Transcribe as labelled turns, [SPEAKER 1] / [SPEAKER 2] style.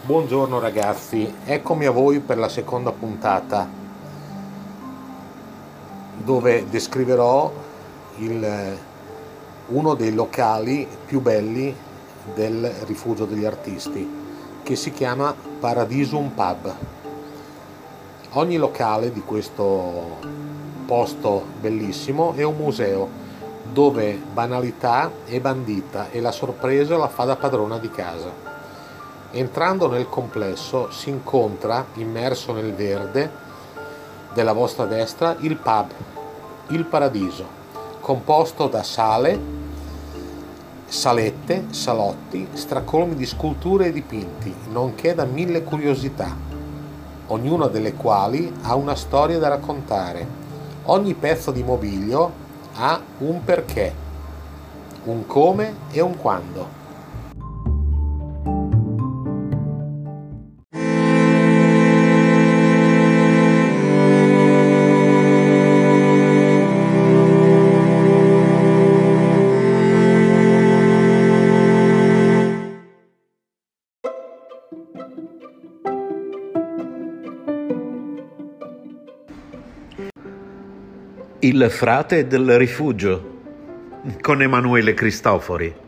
[SPEAKER 1] Buongiorno ragazzi, eccomi a voi per la seconda puntata dove descriverò il, uno dei locali più belli del rifugio degli artisti che si chiama Paradisum Pub. Ogni locale di questo posto bellissimo è un museo dove banalità è bandita e la sorpresa la fa da padrona di casa. Entrando nel complesso si incontra, immerso nel verde della vostra destra, il pub, il paradiso, composto da sale, salette, salotti, stracolmi di sculture e dipinti, nonché da mille curiosità, ognuna delle quali ha una storia da raccontare. Ogni pezzo di mobilio ha un perché, un come e un quando.
[SPEAKER 2] Il frate del rifugio con Emanuele Cristofori.